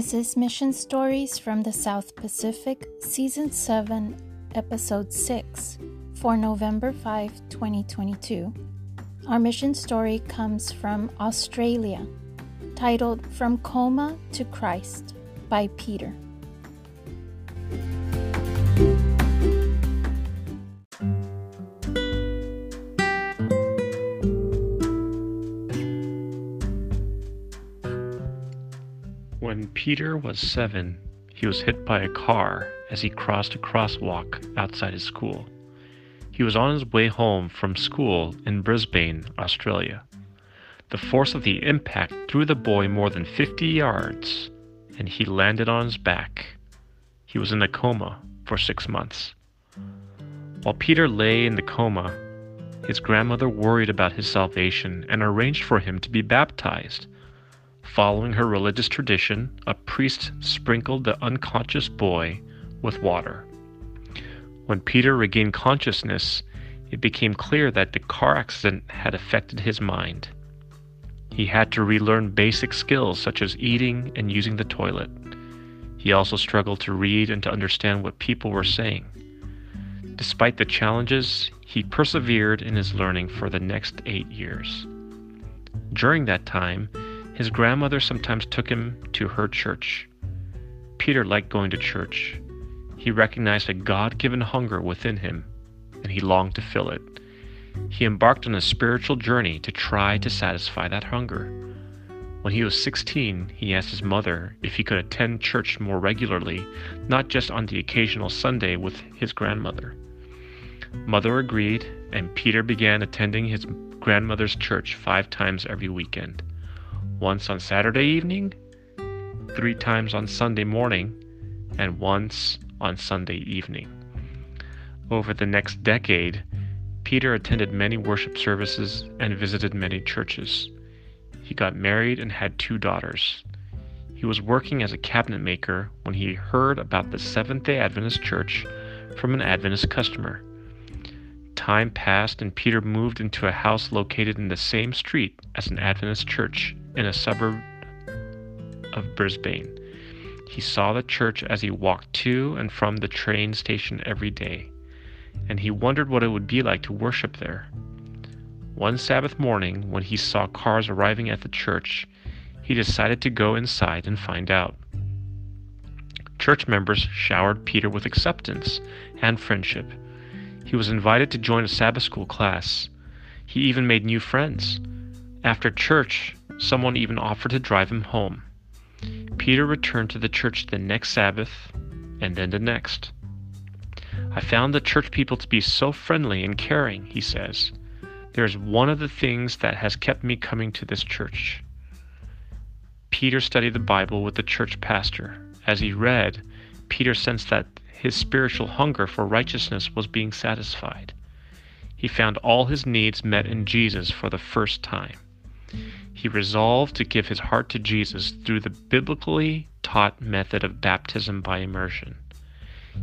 This is Mission Stories from the South Pacific, Season 7, Episode 6, for November 5, 2022. Our mission story comes from Australia, titled From Coma to Christ by Peter. When Peter was seven, he was hit by a car as he crossed a crosswalk outside his school. He was on his way home from school in Brisbane, Australia. The force of the impact threw the boy more than 50 yards, and he landed on his back. He was in a coma for six months. While Peter lay in the coma, his grandmother worried about his salvation and arranged for him to be baptized. Following her religious tradition, a priest sprinkled the unconscious boy with water. When Peter regained consciousness, it became clear that the car accident had affected his mind. He had to relearn basic skills such as eating and using the toilet. He also struggled to read and to understand what people were saying. Despite the challenges, he persevered in his learning for the next eight years. During that time, his grandmother sometimes took him to her church. Peter liked going to church. He recognized a God given hunger within him, and he longed to fill it. He embarked on a spiritual journey to try to satisfy that hunger. When he was 16, he asked his mother if he could attend church more regularly, not just on the occasional Sunday with his grandmother. Mother agreed, and Peter began attending his grandmother's church five times every weekend once on Saturday evening, three times on Sunday morning, and once on Sunday evening. Over the next decade, Peter attended many worship services and visited many churches. He got married and had two daughters. He was working as a cabinet maker when he heard about the Seventh day Adventist Church from an Adventist customer. Time passed, and Peter moved into a house located in the same street as an Adventist church in a suburb of Brisbane. He saw the church as he walked to and from the train station every day, and he wondered what it would be like to worship there. One Sabbath morning, when he saw cars arriving at the church, he decided to go inside and find out. Church members showered Peter with acceptance and friendship. He was invited to join a Sabbath school class. He even made new friends. After church, someone even offered to drive him home. Peter returned to the church the next Sabbath and then the next. I found the church people to be so friendly and caring, he says. There's one of the things that has kept me coming to this church. Peter studied the Bible with the church pastor. As he read, Peter sensed that his spiritual hunger for righteousness was being satisfied. He found all his needs met in Jesus for the first time he resolved to give his heart to Jesus through the biblically taught method of baptism by immersion.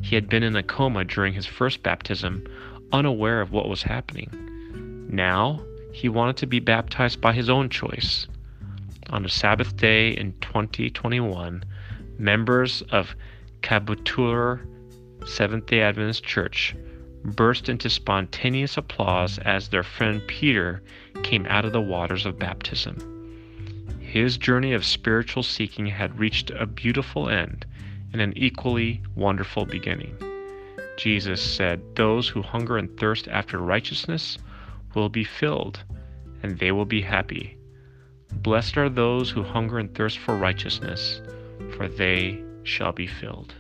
He had been in a coma during his first baptism, unaware of what was happening. Now, he wanted to be baptized by his own choice. On a Sabbath day in 2021, members of Caboolture Seventh day Adventist Church burst into spontaneous applause as their friend Peter came out of the waters of baptism. His journey of spiritual seeking had reached a beautiful end and an equally wonderful beginning. Jesus said, Those who hunger and thirst after righteousness will be filled, and they will be happy. Blessed are those who hunger and thirst for righteousness, for they shall be filled.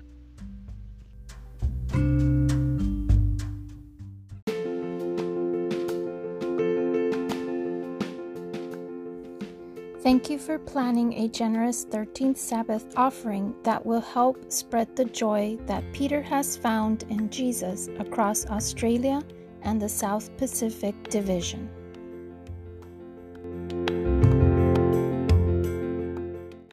Thank you for planning a generous 13th Sabbath offering that will help spread the joy that Peter has found in Jesus across Australia and the South Pacific Division.